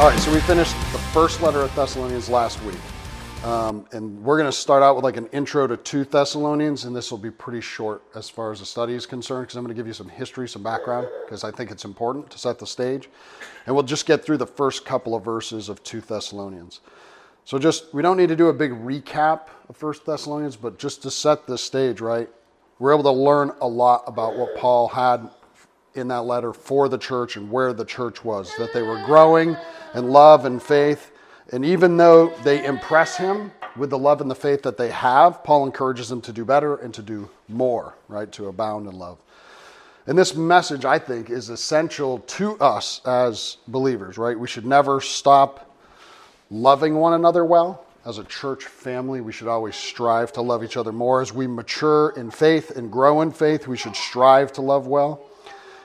All right, so we finished the first letter of Thessalonians last week. Um, and we're going to start out with like an intro to 2 Thessalonians, and this will be pretty short as far as the study is concerned because I'm going to give you some history, some background, because I think it's important to set the stage. And we'll just get through the first couple of verses of 2 Thessalonians. So, just we don't need to do a big recap of 1 Thessalonians, but just to set the stage, right? We're able to learn a lot about what Paul had in that letter for the church and where the church was, that they were growing in love and faith. And even though they impress him with the love and the faith that they have, Paul encourages them to do better and to do more, right? To abound in love. And this message, I think, is essential to us as believers, right? We should never stop loving one another well. As a church family, we should always strive to love each other more. As we mature in faith and grow in faith, we should strive to love well.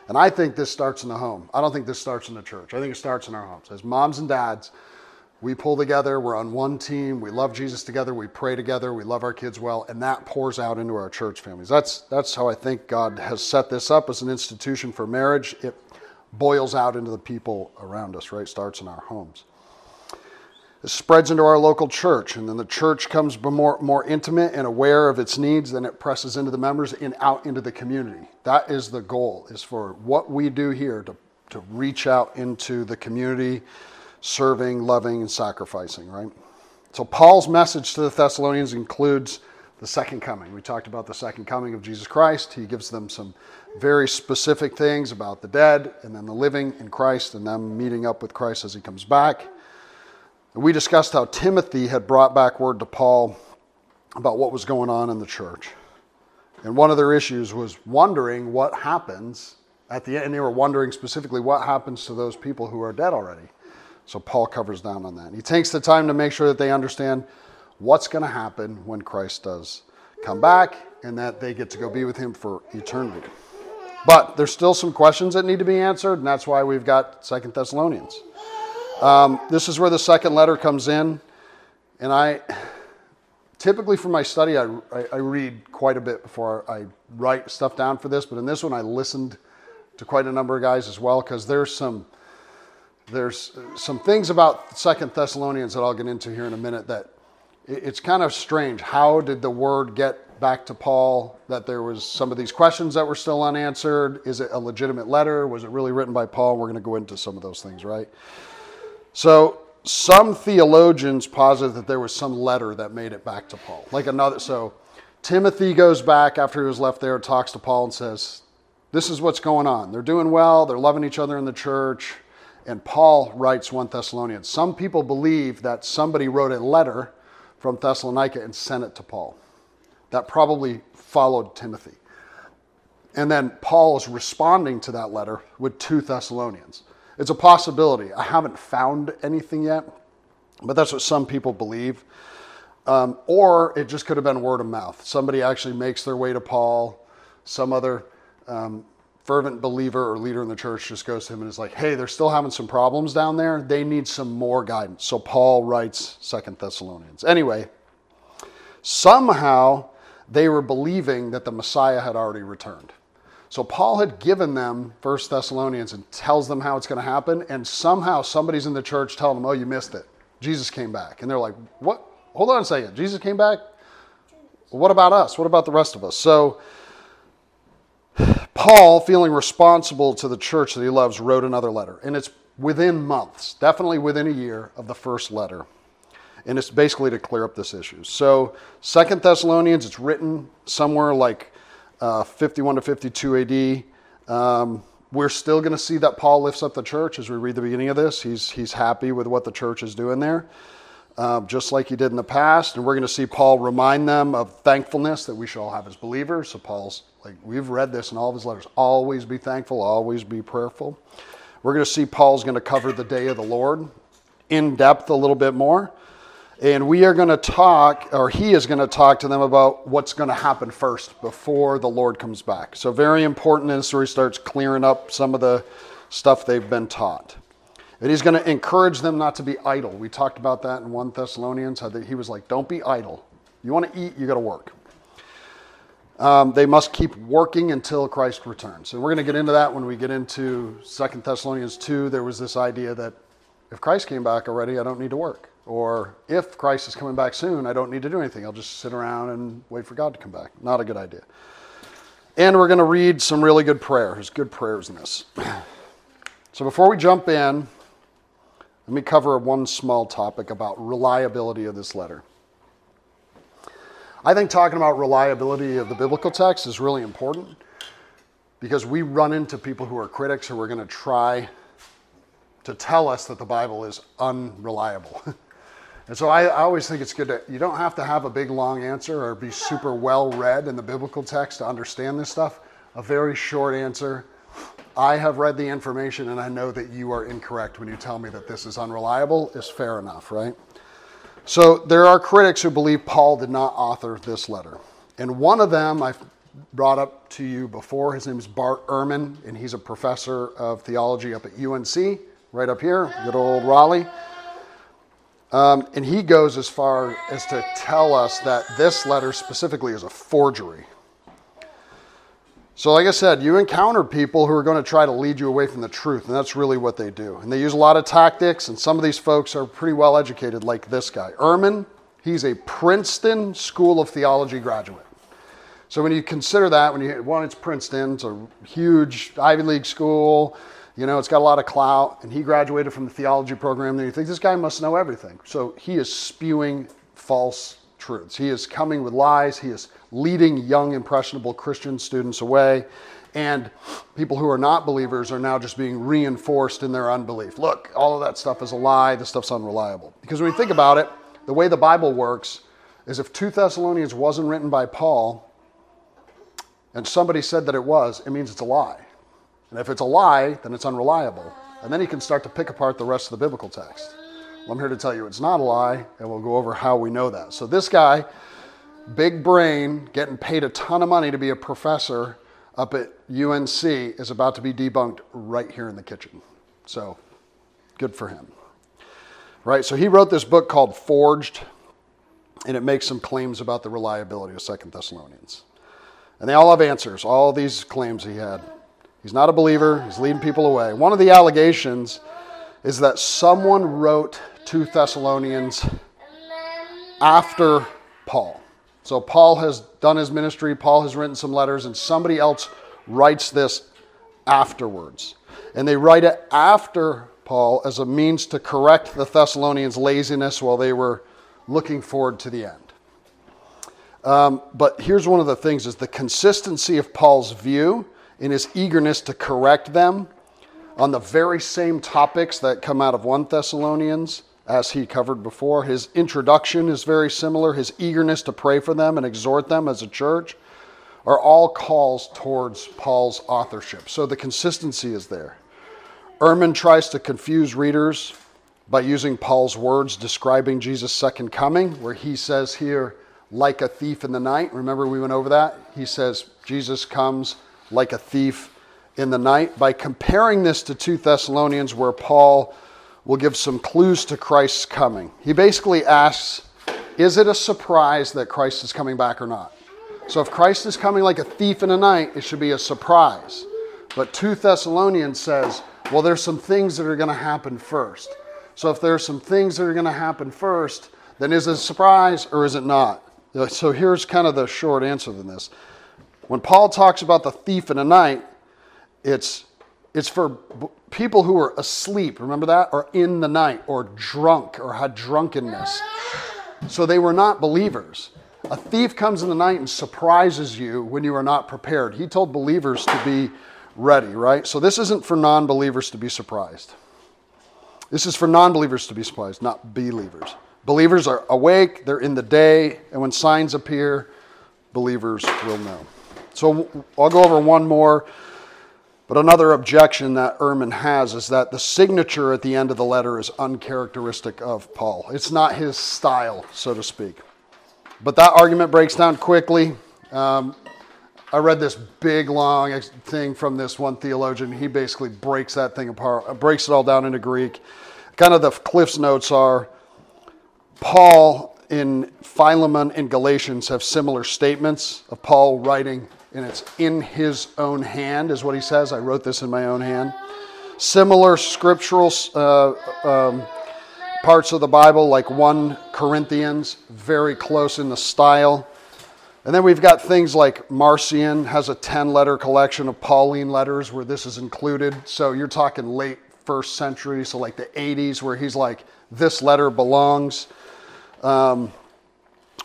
And I think this starts in the home. I don't think this starts in the church. I think it starts in our homes. As moms and dads, we pull together, we're on one team, we love Jesus together, we pray together, we love our kids well, and that pours out into our church families. That's, that's how I think God has set this up as an institution for marriage. It boils out into the people around us, right? Starts in our homes. It spreads into our local church, and then the church comes more, more intimate and aware of its needs, then it presses into the members and out into the community. That is the goal, is for what we do here to, to reach out into the community, serving, loving, and sacrificing, right? So Paul's message to the Thessalonians includes the second coming. We talked about the second coming of Jesus Christ. He gives them some very specific things about the dead and then the living in Christ and them meeting up with Christ as he comes back. We discussed how Timothy had brought back word to Paul about what was going on in the church. And one of their issues was wondering what happens at the end. And they were wondering specifically what happens to those people who are dead already. So Paul covers down on that. He takes the time to make sure that they understand what's going to happen when Christ does come back and that they get to go be with him for eternity. But there's still some questions that need to be answered, and that's why we've got Second Thessalonians. Um, this is where the second letter comes in. And I typically for my study, I, I, I, read quite a bit before I write stuff down for this. But in this one, I listened to quite a number of guys as well because there's some there's some things about Second Thessalonians that I'll get into here in a minute that it's kind of strange. How did the word get back to Paul? That there was some of these questions that were still unanswered. Is it a legitimate letter? Was it really written by Paul? We're going to go into some of those things, right? So some theologians posit that there was some letter that made it back to Paul. Like another, so Timothy goes back after he was left there, talks to Paul, and says, This is what's going on. They're doing well, they're loving each other in the church. And Paul writes 1 Thessalonians. Some people believe that somebody wrote a letter from Thessalonica and sent it to Paul. That probably followed Timothy. And then Paul is responding to that letter with 2 Thessalonians. It's a possibility. I haven't found anything yet, but that's what some people believe. Um, or it just could have been word of mouth. Somebody actually makes their way to Paul. Some other um, fervent believer or leader in the church just goes to him and is like, "Hey, they're still having some problems down there. They need some more guidance." So Paul writes Second Thessalonians. Anyway, somehow they were believing that the Messiah had already returned. So Paul had given them First Thessalonians and tells them how it's going to happen, and somehow somebody's in the church telling them, "Oh, you missed it. Jesus came back," and they're like, "What? Hold on a second. Jesus came back. what about us? What about the rest of us?" So Paul, feeling responsible to the church that he loves, wrote another letter, and it's within months, definitely within a year of the first letter. And it's basically to clear up this issue. So, Second Thessalonians, it's written somewhere like uh, 51 to 52 AD. Um, we're still going to see that Paul lifts up the church as we read the beginning of this. He's, he's happy with what the church is doing there, um, just like he did in the past. And we're going to see Paul remind them of thankfulness that we should all have as believers. So, Paul's like, we've read this in all of his letters always be thankful, always be prayerful. We're going to see Paul's going to cover the day of the Lord in depth a little bit more. And we are going to talk, or he is going to talk to them about what's going to happen first before the Lord comes back. So, very important as he starts clearing up some of the stuff they've been taught. And he's going to encourage them not to be idle. We talked about that in 1 Thessalonians. How he was like, don't be idle. You want to eat, you got to work. Um, they must keep working until Christ returns. And we're going to get into that when we get into 2 Thessalonians 2. There was this idea that if Christ came back already, I don't need to work. Or if Christ is coming back soon, I don't need to do anything. I'll just sit around and wait for God to come back. Not a good idea. And we're going to read some really good prayers, good prayers in this. So before we jump in, let me cover one small topic about reliability of this letter. I think talking about reliability of the biblical text is really important because we run into people who are critics who are going to try to tell us that the Bible is unreliable. and so I, I, always think it's good to, you don't have to have a big long answer or be super well read in the biblical text to understand this stuff. A very short answer. I have read the information and I know that you are incorrect when you tell me that this is unreliable is fair enough, right? So there are critics who believe Paul did not author this letter. And one of them I've brought up to you before. His name is Bart Ehrman, and he's a professor of theology up at UNC right up here, good old Raleigh. Um, and he goes as far as to tell us that this letter specifically is a forgery. So, like I said, you encounter people who are going to try to lead you away from the truth, and that's really what they do. And they use a lot of tactics, and some of these folks are pretty well educated, like this guy. Ehrman, he's a Princeton School of Theology graduate. So, when you consider that, when you one, it's Princeton, it's a huge Ivy League school, you know, it's got a lot of clout, and he graduated from the theology program. Then you think this guy must know everything. So he is spewing false truths. He is coming with lies. He is leading young, impressionable Christian students away. And people who are not believers are now just being reinforced in their unbelief. Look, all of that stuff is a lie. This stuff's unreliable. Because when you think about it, the way the Bible works is if 2 Thessalonians wasn't written by Paul and somebody said that it was, it means it's a lie. And if it's a lie, then it's unreliable. And then you can start to pick apart the rest of the biblical text. Well, I'm here to tell you it's not a lie, and we'll go over how we know that. So, this guy, big brain, getting paid a ton of money to be a professor up at UNC, is about to be debunked right here in the kitchen. So, good for him. Right? So, he wrote this book called Forged, and it makes some claims about the reliability of Second Thessalonians. And they all have answers, all these claims he had. He's not a believer, he's leading people away. One of the allegations is that someone wrote 2 Thessalonians after Paul. So Paul has done his ministry, Paul has written some letters, and somebody else writes this afterwards. And they write it after Paul as a means to correct the Thessalonians' laziness while they were looking forward to the end. Um, but here's one of the things is the consistency of Paul's view in his eagerness to correct them on the very same topics that come out of 1 Thessalonians as he covered before. His introduction is very similar. His eagerness to pray for them and exhort them as a church are all calls towards Paul's authorship. So the consistency is there. Ehrman tries to confuse readers by using Paul's words describing Jesus' second coming, where he says here, like a thief in the night. Remember, we went over that? He says, Jesus comes like a thief in the night by comparing this to 2 Thessalonians, where Paul will give some clues to Christ's coming. He basically asks, Is it a surprise that Christ is coming back or not? So if Christ is coming like a thief in the night, it should be a surprise. But 2 Thessalonians says, Well, there's some things that are going to happen first. So if there's some things that are going to happen first, then is it a surprise or is it not? So here's kind of the short answer to this. When Paul talks about the thief in the night, it's, it's for people who are asleep, remember that? Or in the night, or drunk, or had drunkenness. So they were not believers. A thief comes in the night and surprises you when you are not prepared. He told believers to be ready, right? So this isn't for non believers to be surprised. This is for non believers to be surprised, not believers. Believers are awake, they're in the day, and when signs appear, believers will know. So I'll go over one more. But another objection that Ehrman has is that the signature at the end of the letter is uncharacteristic of Paul. It's not his style, so to speak. But that argument breaks down quickly. Um, I read this big, long thing from this one theologian. He basically breaks that thing apart, breaks it all down into Greek. Kind of the Cliff's notes are Paul in Philemon and Galatians have similar statements of Paul writing and it's in his own hand, is what he says. I wrote this in my own hand. similar scriptural uh, um, parts of the Bible, like 1 Corinthians, very close in the style. And then we've got things like Marcion has a 10 letter collection of Pauline letters where this is included. So you're talking late first century, so like the 80s, where he's like, this letter belongs. Um,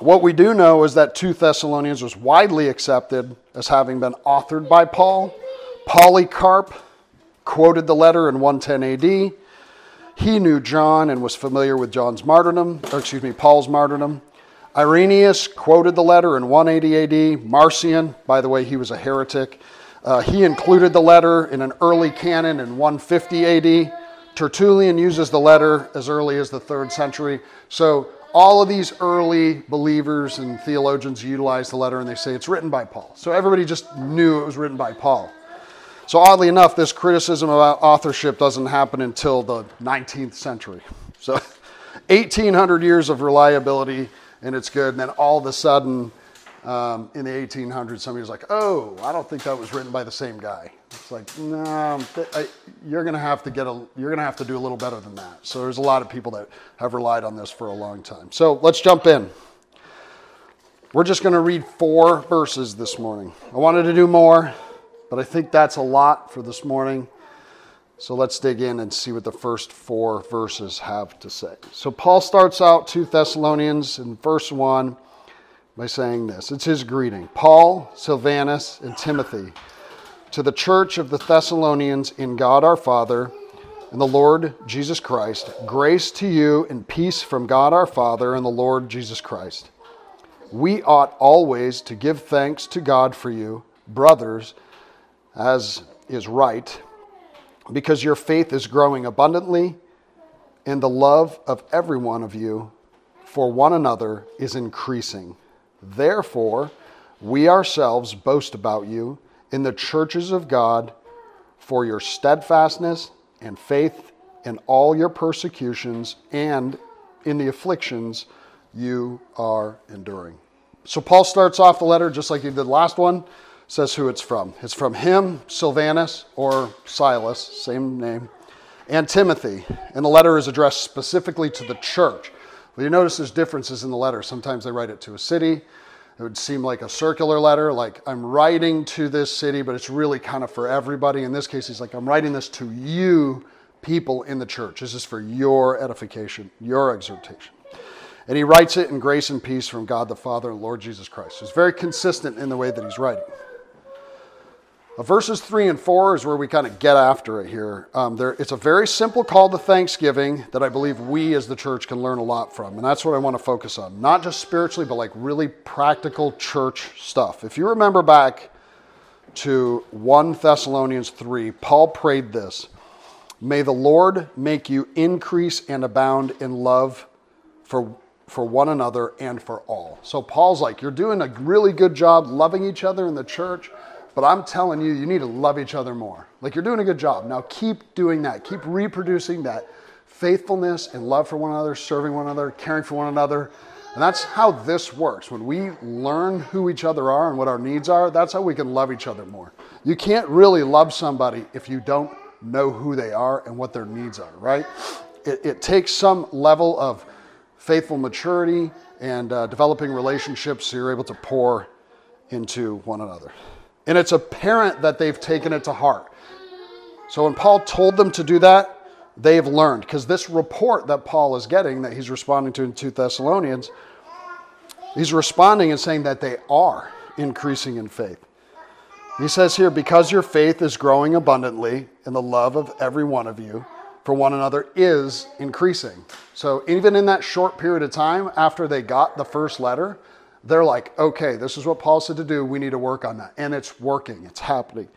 what we do know is that 2 Thessalonians was widely accepted as having been authored by Paul. Polycarp quoted the letter in 110 AD. He knew John and was familiar with John's martyrdom, or excuse me, Paul's martyrdom. Irenaeus quoted the letter in 180 AD. Marcion, by the way, he was a heretic. Uh, he included the letter in an early canon in 150 AD. Tertullian uses the letter as early as the third century. So all of these early believers and theologians utilize the letter and they say it's written by Paul. So everybody just knew it was written by Paul. So, oddly enough, this criticism about authorship doesn't happen until the 19th century. So, 1800 years of reliability and it's good. And then all of a sudden, um, in the 1800s, somebody was like, oh, I don't think that was written by the same guy. It's like, no, you're going to have to get a, you're to have to do a little better than that. So there's a lot of people that have relied on this for a long time. So let's jump in. We're just to read four verses this morning. I wanted to do more. But I think that's a lot for this morning. So let's dig in and see what the first four verses have to say. So Paul starts out 2 Thessalonians in verse 1 by saying this It's his greeting Paul, Silvanus, and Timothy to the church of the Thessalonians in God our Father and the Lord Jesus Christ. Grace to you and peace from God our Father and the Lord Jesus Christ. We ought always to give thanks to God for you, brothers as is right, because your faith is growing abundantly, and the love of every one of you for one another is increasing. Therefore, we ourselves boast about you in the churches of God for your steadfastness and faith in all your persecutions and in the afflictions you are enduring. So, Paul starts off the letter just like he did last one says who it's from. It's from him, Silvanus, or Silas, same name, and Timothy. And the letter is addressed specifically to the church. Well, you notice there's differences in the letter. Sometimes they write it to a city. It would seem like a circular letter, like I'm writing to this city, but it's really kind of for everybody. In this case, he's like, I'm writing this to you, people in the church. This is for your edification, your exhortation. And he writes it in grace and peace from God the Father and Lord Jesus Christ. It's very consistent in the way that he's writing. Verses 3 and 4 is where we kind of get after it here. Um, there, it's a very simple call to thanksgiving that I believe we as the church can learn a lot from. And that's what I want to focus on. Not just spiritually, but like really practical church stuff. If you remember back to 1 Thessalonians 3, Paul prayed this May the Lord make you increase and abound in love for, for one another and for all. So Paul's like, You're doing a really good job loving each other in the church but I'm telling you, you need to love each other more. Like you're doing a good job. Now keep doing that. Keep reproducing that faithfulness and love for one another, serving one another, caring for one another. And that's how this works. When we learn who each other are and what our needs are, that's how we can love each other more. You can't really love somebody if you don't know who they are and what their needs are, right? It, it takes some level of faithful maturity and uh, developing relationships so you're able to pour into one another. And it's apparent that they've taken it to heart. So when Paul told them to do that, they've learned. Because this report that Paul is getting, that he's responding to in 2 Thessalonians, he's responding and saying that they are increasing in faith. He says here, because your faith is growing abundantly and the love of every one of you for one another is increasing. So even in that short period of time after they got the first letter, they're like, okay, this is what Paul said to do. We need to work on that. And it's working, it's happening.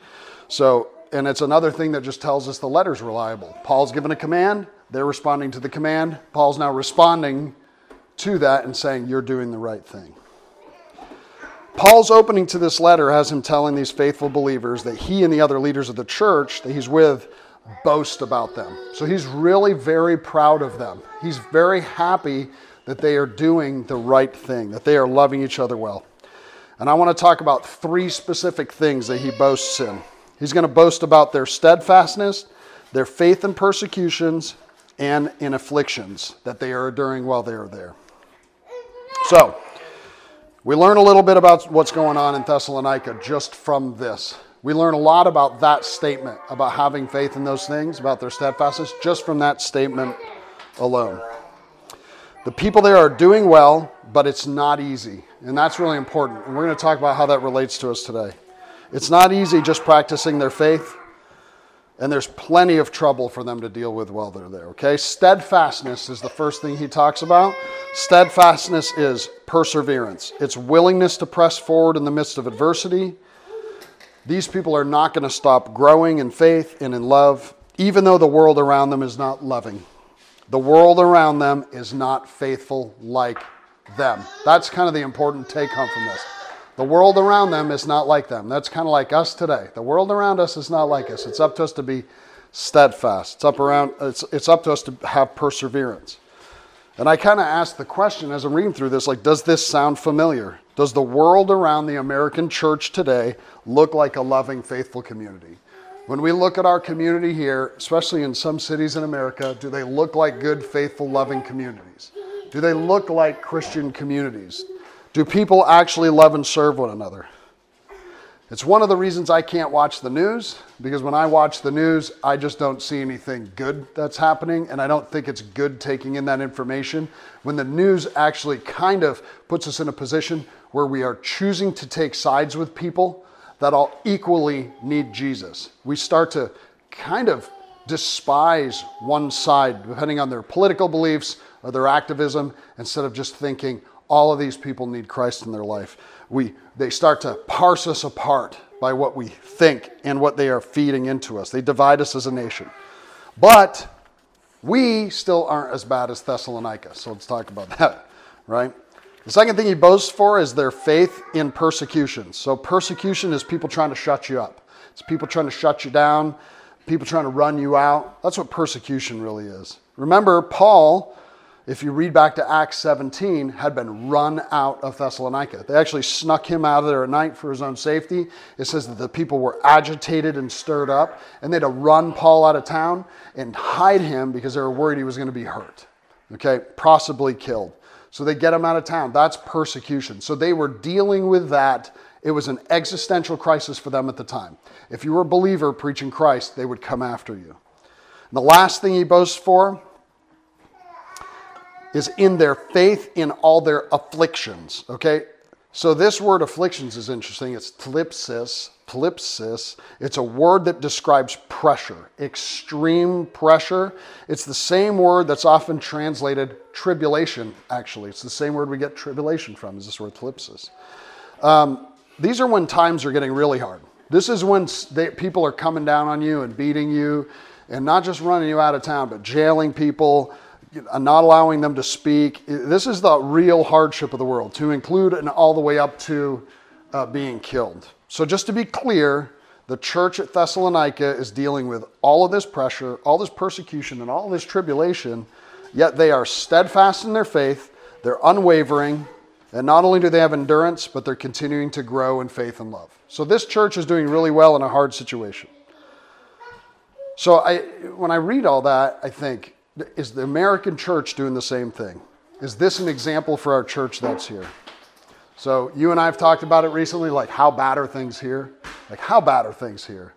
So, and it's another thing that just tells us the letter's reliable. Paul's given a command, they're responding to the command. Paul's now responding to that and saying, You're doing the right thing. Paul's opening to this letter has him telling these faithful believers that he and the other leaders of the church that he's with boast about them. So he's really very proud of them. He's very happy that they are doing the right thing, that they are loving each other well. And I want to talk about three specific things that he boasts in. He's going to boast about their steadfastness, their faith in persecutions and in afflictions that they are enduring while they are there. So, we learn a little bit about what's going on in Thessalonica just from this. We learn a lot about that statement, about having faith in those things, about their steadfastness, just from that statement alone. The people there are doing well, but it's not easy. And that's really important. And we're going to talk about how that relates to us today. It's not easy just practicing their faith, and there's plenty of trouble for them to deal with while they're there. Okay? Steadfastness is the first thing he talks about. Steadfastness is perseverance, it's willingness to press forward in the midst of adversity. These people are not going to stop growing in faith and in love, even though the world around them is not loving. The world around them is not faithful like them. That's kind of the important take home from this. The world around them is not like them. That's kind of like us today. The world around us is not like us. It's up to us to be steadfast. It's up around it's it's up to us to have perseverance. And I kind of asked the question as I'm reading through this like does this sound familiar? Does the world around the American church today look like a loving faithful community? When we look at our community here, especially in some cities in America, do they look like good, faithful, loving communities? Do they look like Christian communities? Do people actually love and serve one another? It's one of the reasons I can't watch the news because when I watch the news, I just don't see anything good that's happening, and I don't think it's good taking in that information. When the news actually kind of puts us in a position where we are choosing to take sides with people that all equally need Jesus, we start to kind of despise one side depending on their political beliefs or their activism instead of just thinking, all of these people need Christ in their life. We, they start to parse us apart by what we think and what they are feeding into us. They divide us as a nation. But we still aren't as bad as Thessalonica. So let's talk about that, right? The second thing he boasts for is their faith in persecution. So persecution is people trying to shut you up. It's people trying to shut you down, people trying to run you out. That's what persecution really is. Remember, Paul if you read back to Acts 17, had been run out of Thessalonica. They actually snuck him out of there at night for his own safety. It says that the people were agitated and stirred up, and they had to run Paul out of town and hide him because they were worried he was going to be hurt, okay, possibly killed. So they get him out of town. That's persecution. So they were dealing with that. It was an existential crisis for them at the time. If you were a believer preaching Christ, they would come after you. And the last thing he boasts for is in their faith in all their afflictions. Okay? So this word afflictions is interesting. It's thlipsis. Thlipsis. It's a word that describes pressure, extreme pressure. It's the same word that's often translated tribulation, actually. It's the same word we get tribulation from, is this word thlipsis. Um, these are when times are getting really hard. This is when they, people are coming down on you and beating you and not just running you out of town, but jailing people not allowing them to speak. This is the real hardship of the world, to include and all the way up to uh, being killed. So, just to be clear, the church at Thessalonica is dealing with all of this pressure, all this persecution, and all this tribulation, yet they are steadfast in their faith, they're unwavering, and not only do they have endurance, but they're continuing to grow in faith and love. So, this church is doing really well in a hard situation. So, I, when I read all that, I think, is the American church doing the same thing? Is this an example for our church that's here? So, you and I have talked about it recently like, how bad are things here? Like, how bad are things here?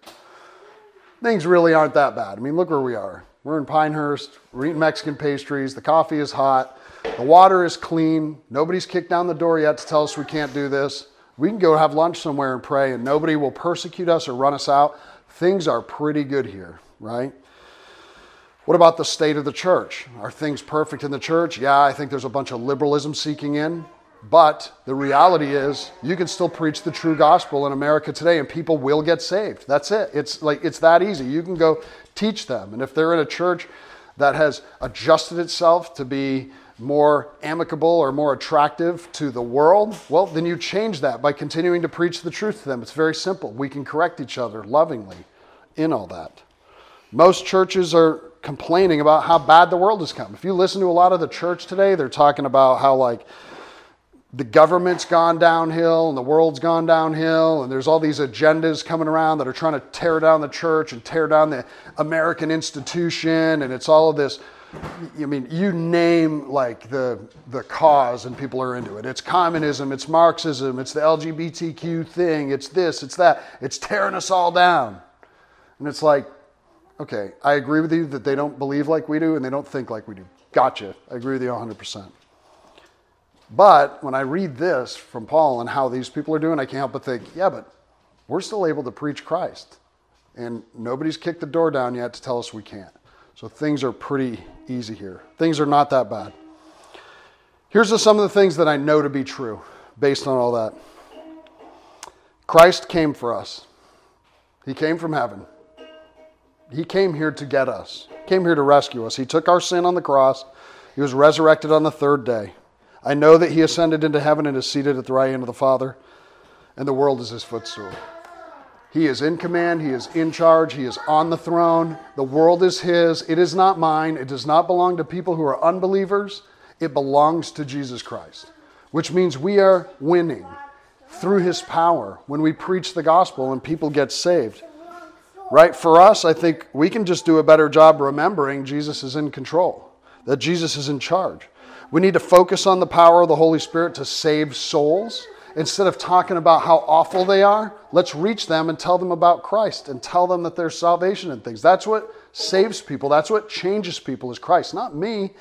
Things really aren't that bad. I mean, look where we are. We're in Pinehurst, we're eating Mexican pastries, the coffee is hot, the water is clean, nobody's kicked down the door yet to tell us we can't do this. We can go have lunch somewhere and pray, and nobody will persecute us or run us out. Things are pretty good here, right? What about the state of the church? Are things perfect in the church? Yeah, I think there's a bunch of liberalism seeking in. But the reality is, you can still preach the true gospel in America today and people will get saved. That's it. It's like it's that easy. You can go teach them. And if they're in a church that has adjusted itself to be more amicable or more attractive to the world, well, then you change that by continuing to preach the truth to them. It's very simple. We can correct each other lovingly in all that. Most churches are complaining about how bad the world has come. If you listen to a lot of the church today, they're talking about how like the government's gone downhill and the world's gone downhill and there's all these agendas coming around that are trying to tear down the church and tear down the American institution and it's all of this I mean you name like the the cause and people are into it. It's communism, it's Marxism, it's the LGBTQ thing, it's this, it's that. It's tearing us all down. And it's like okay, I agree with you that they don't believe like we do and they don't think like we do. Gotcha. I agree with you 100%. But when I read this from Paul and how these people are doing, I can't help but think, yeah, but we're still able to preach Christ. And nobody's kicked the door down yet to tell us we can't. So things are pretty easy here. Things are not that bad. Here's some of the things that I know to be true based on all that. Christ came for us. He came from heaven. He came here to get us, came here to rescue us. He took our sin on the cross. He was resurrected on the third day. I know that he ascended into heaven and is seated at the right hand of the Father, and the world is his footstool. He is in command, he is in charge, he is on the throne. The world is his. It is not mine. It does not belong to people who are unbelievers. It belongs to Jesus Christ, which means we are winning through his power when we preach the gospel and people get saved. Right? For us, I think we can just do a better job remembering Jesus is in control, that Jesus is in charge. We need to focus on the power of the Holy Spirit to save souls. Instead of talking about how awful they are, let's reach them and tell them about Christ and tell them that there's salvation and things. That's what saves people. That's what changes people is Christ, not me.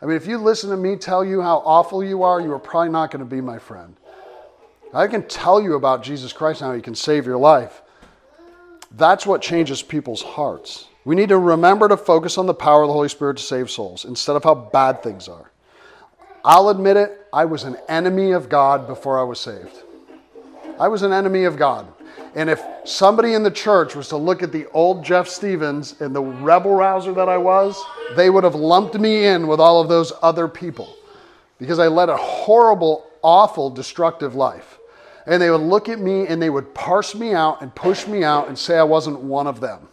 I mean, if you listen to me tell you how awful you are, you are probably not going to be my friend. I can tell you about Jesus Christ and how he can save your life. That's what changes people's hearts. We need to remember to focus on the power of the Holy Spirit to save souls instead of how bad things are. I'll admit it, I was an enemy of God before I was saved. I was an enemy of God. And if somebody in the church was to look at the old Jeff Stevens and the rebel rouser that I was, they would have lumped me in with all of those other people because I led a horrible, awful, destructive life. And they would look at me and they would parse me out and push me out and say I wasn't one of them.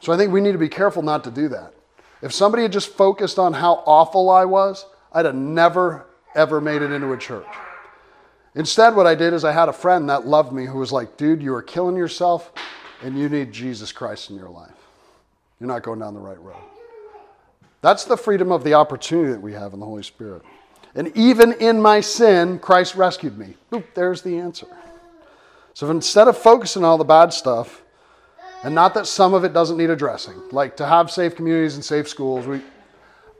So I think we need to be careful not to do that. If somebody had just focused on how awful I was, I'd have never, ever made it into a church. Instead, what I did is I had a friend that loved me who was like, dude, you are killing yourself and you need Jesus Christ in your life. You're not going down the right road. That's the freedom of the opportunity that we have in the Holy Spirit. And even in my sin, Christ rescued me. Boop, there's the answer. So instead of focusing on all the bad stuff, and not that some of it doesn't need addressing. Like to have safe communities and safe schools, we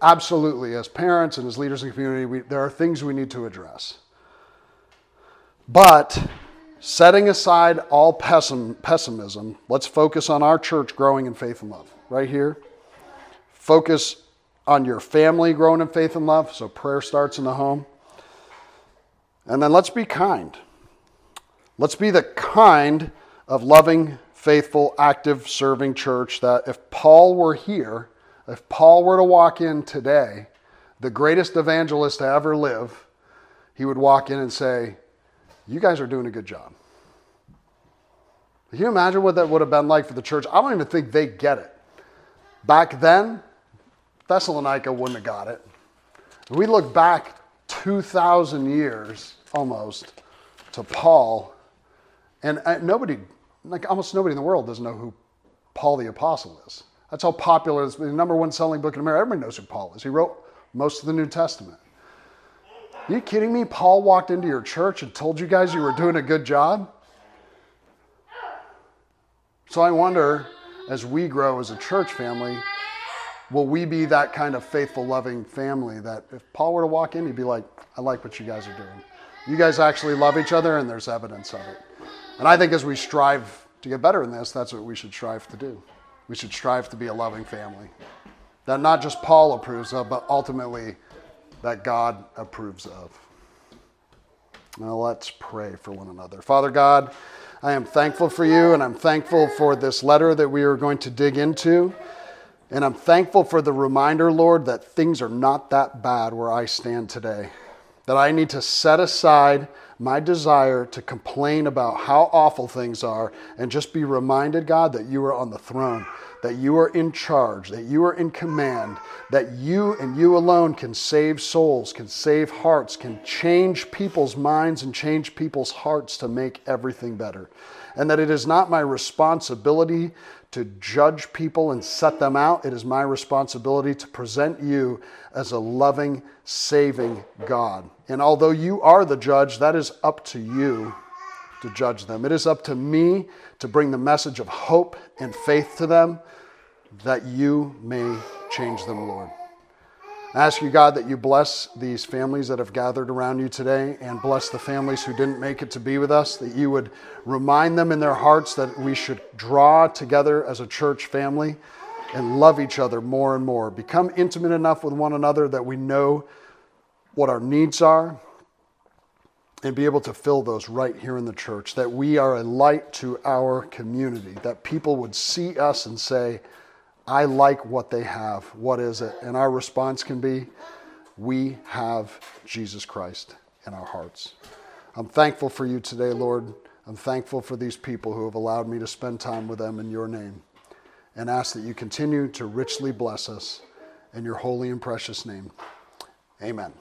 absolutely, as parents and as leaders in the community, we, there are things we need to address. But setting aside all pessim, pessimism, let's focus on our church growing in faith and love. Right here. Focus on your family growing in faith and love. So prayer starts in the home. And then let's be kind. Let's be the kind of loving faithful, active, serving church that if Paul were here, if Paul were to walk in today, the greatest evangelist to ever live, he would walk in and say, You guys are doing a good job. Can you imagine what that would have been like for the church? I don't even think they get it. Back then, Thessalonica wouldn't have got it. We look back 2,000 years almost to Paul, and uh, nobody like almost nobody in the world doesn't know who Paul the Apostle is. That's how popular it's the number one selling book in America. Everybody knows who Paul is. He wrote most of the New Testament. Are you kidding me? Paul walked into your church and told you guys you were doing a good job? So I wonder, as we grow as a church family, will we be that kind of faithful, loving family that if Paul were to walk in, he'd be like, I like what you guys are doing. You guys actually love each other, and there's evidence of it. And I think as we strive to get better in this, that's what we should strive to do. We should strive to be a loving family that not just Paul approves of, but ultimately that God approves of. Now let's pray for one another. Father God, I am thankful for you, and I'm thankful for this letter that we are going to dig into. And I'm thankful for the reminder, Lord, that things are not that bad where I stand today. That I need to set aside my desire to complain about how awful things are and just be reminded, God, that you are on the throne, that you are in charge, that you are in command, that you and you alone can save souls, can save hearts, can change people's minds and change people's hearts to make everything better. And that it is not my responsibility to judge people and set them out. It is my responsibility to present you as a loving, saving God. And although you are the judge, that is up to you to judge them. It is up to me to bring the message of hope and faith to them that you may change them, Lord. I ask you, God, that you bless these families that have gathered around you today and bless the families who didn't make it to be with us, that you would remind them in their hearts that we should draw together as a church family and love each other more and more. Become intimate enough with one another that we know what our needs are and be able to fill those right here in the church, that we are a light to our community, that people would see us and say, I like what they have. What is it? And our response can be, We have Jesus Christ in our hearts. I'm thankful for you today, Lord. I'm thankful for these people who have allowed me to spend time with them in your name and ask that you continue to richly bless us in your holy and precious name. Amen.